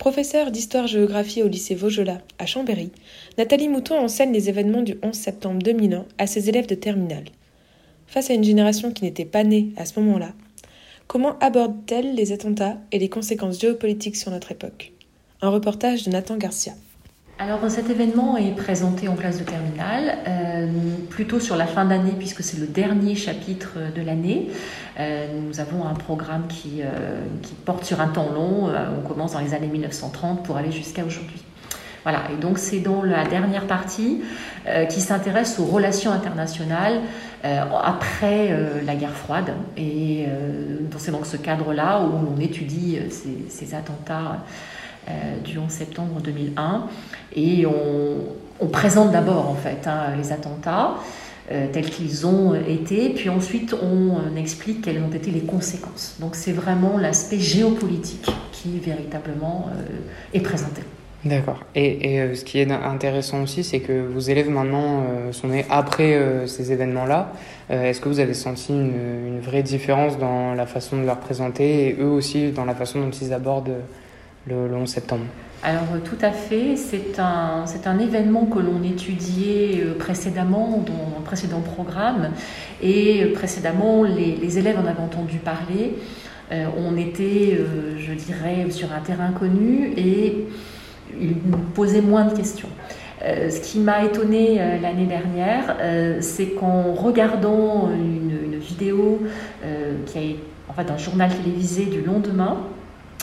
Professeure d'histoire-géographie au lycée Vaugelas à Chambéry, Nathalie Mouton enseigne les événements du 11 septembre 2001 à ses élèves de terminale. Face à une génération qui n'était pas née à ce moment-là, comment aborde-t-elle les attentats et les conséquences géopolitiques sur notre époque? Un reportage de Nathan Garcia. Alors cet événement est présenté en classe de terminale, euh, plutôt sur la fin d'année puisque c'est le dernier chapitre de l'année. Euh, nous avons un programme qui, euh, qui, porte sur un temps long, on commence dans les années 1930 pour aller jusqu'à aujourd'hui. Voilà, et donc c'est dans la dernière partie qui s'intéresse aux relations internationales après la guerre froide. Et c'est dans ce cadre-là où on étudie ces attentats du 11 septembre 2001 et on, présente d'abord en fait hein, les attentats euh, tels qu'ils ont été, puis ensuite on explique quelles ont été les conséquences. Donc c'est vraiment l'aspect géopolitique qui véritablement euh, est présenté. D'accord. Et, euh, ce qui est intéressant aussi, c'est que vos élèves maintenant sont nés après ces événements-là. Est-ce que vous avez senti une, une, vraie différence dans la façon de leur présenter et eux aussi dans la façon dont ils abordent le, le 11 septembre alors tout à fait, c'est un, c'est un événement que l'on étudiait euh, précédemment dans un précédent programme et euh, précédemment les, élèves en avaient entendu parler. Euh, on était, je dirais, sur un terrain connu et ils posaient moins de questions. ce qui m'a étonné l'année dernière, c'est qu'en regardant une, une vidéo qui a en fait un journal télévisé du lendemain,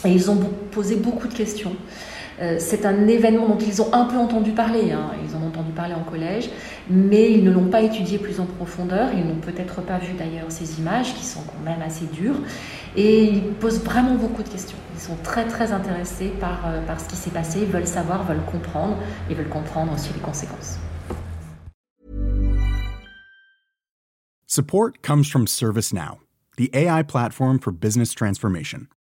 et ils ont posé beaucoup de questions. Euh, c'est un événement dont ils ont un peu entendu parler, hein. ils en ont entendu parler en collège, mais ils ne l'ont pas étudié plus en profondeur, ils n'ont peut-être pas vu d'ailleurs ces images qui sont quand même assez dures, et ils posent vraiment beaucoup de questions. Ils sont très très intéressés par, euh, par ce qui s'est passé, ils veulent savoir, veulent comprendre, et veulent comprendre aussi les conséquences. Support comes from ServiceNow, the AI platform for business transformation.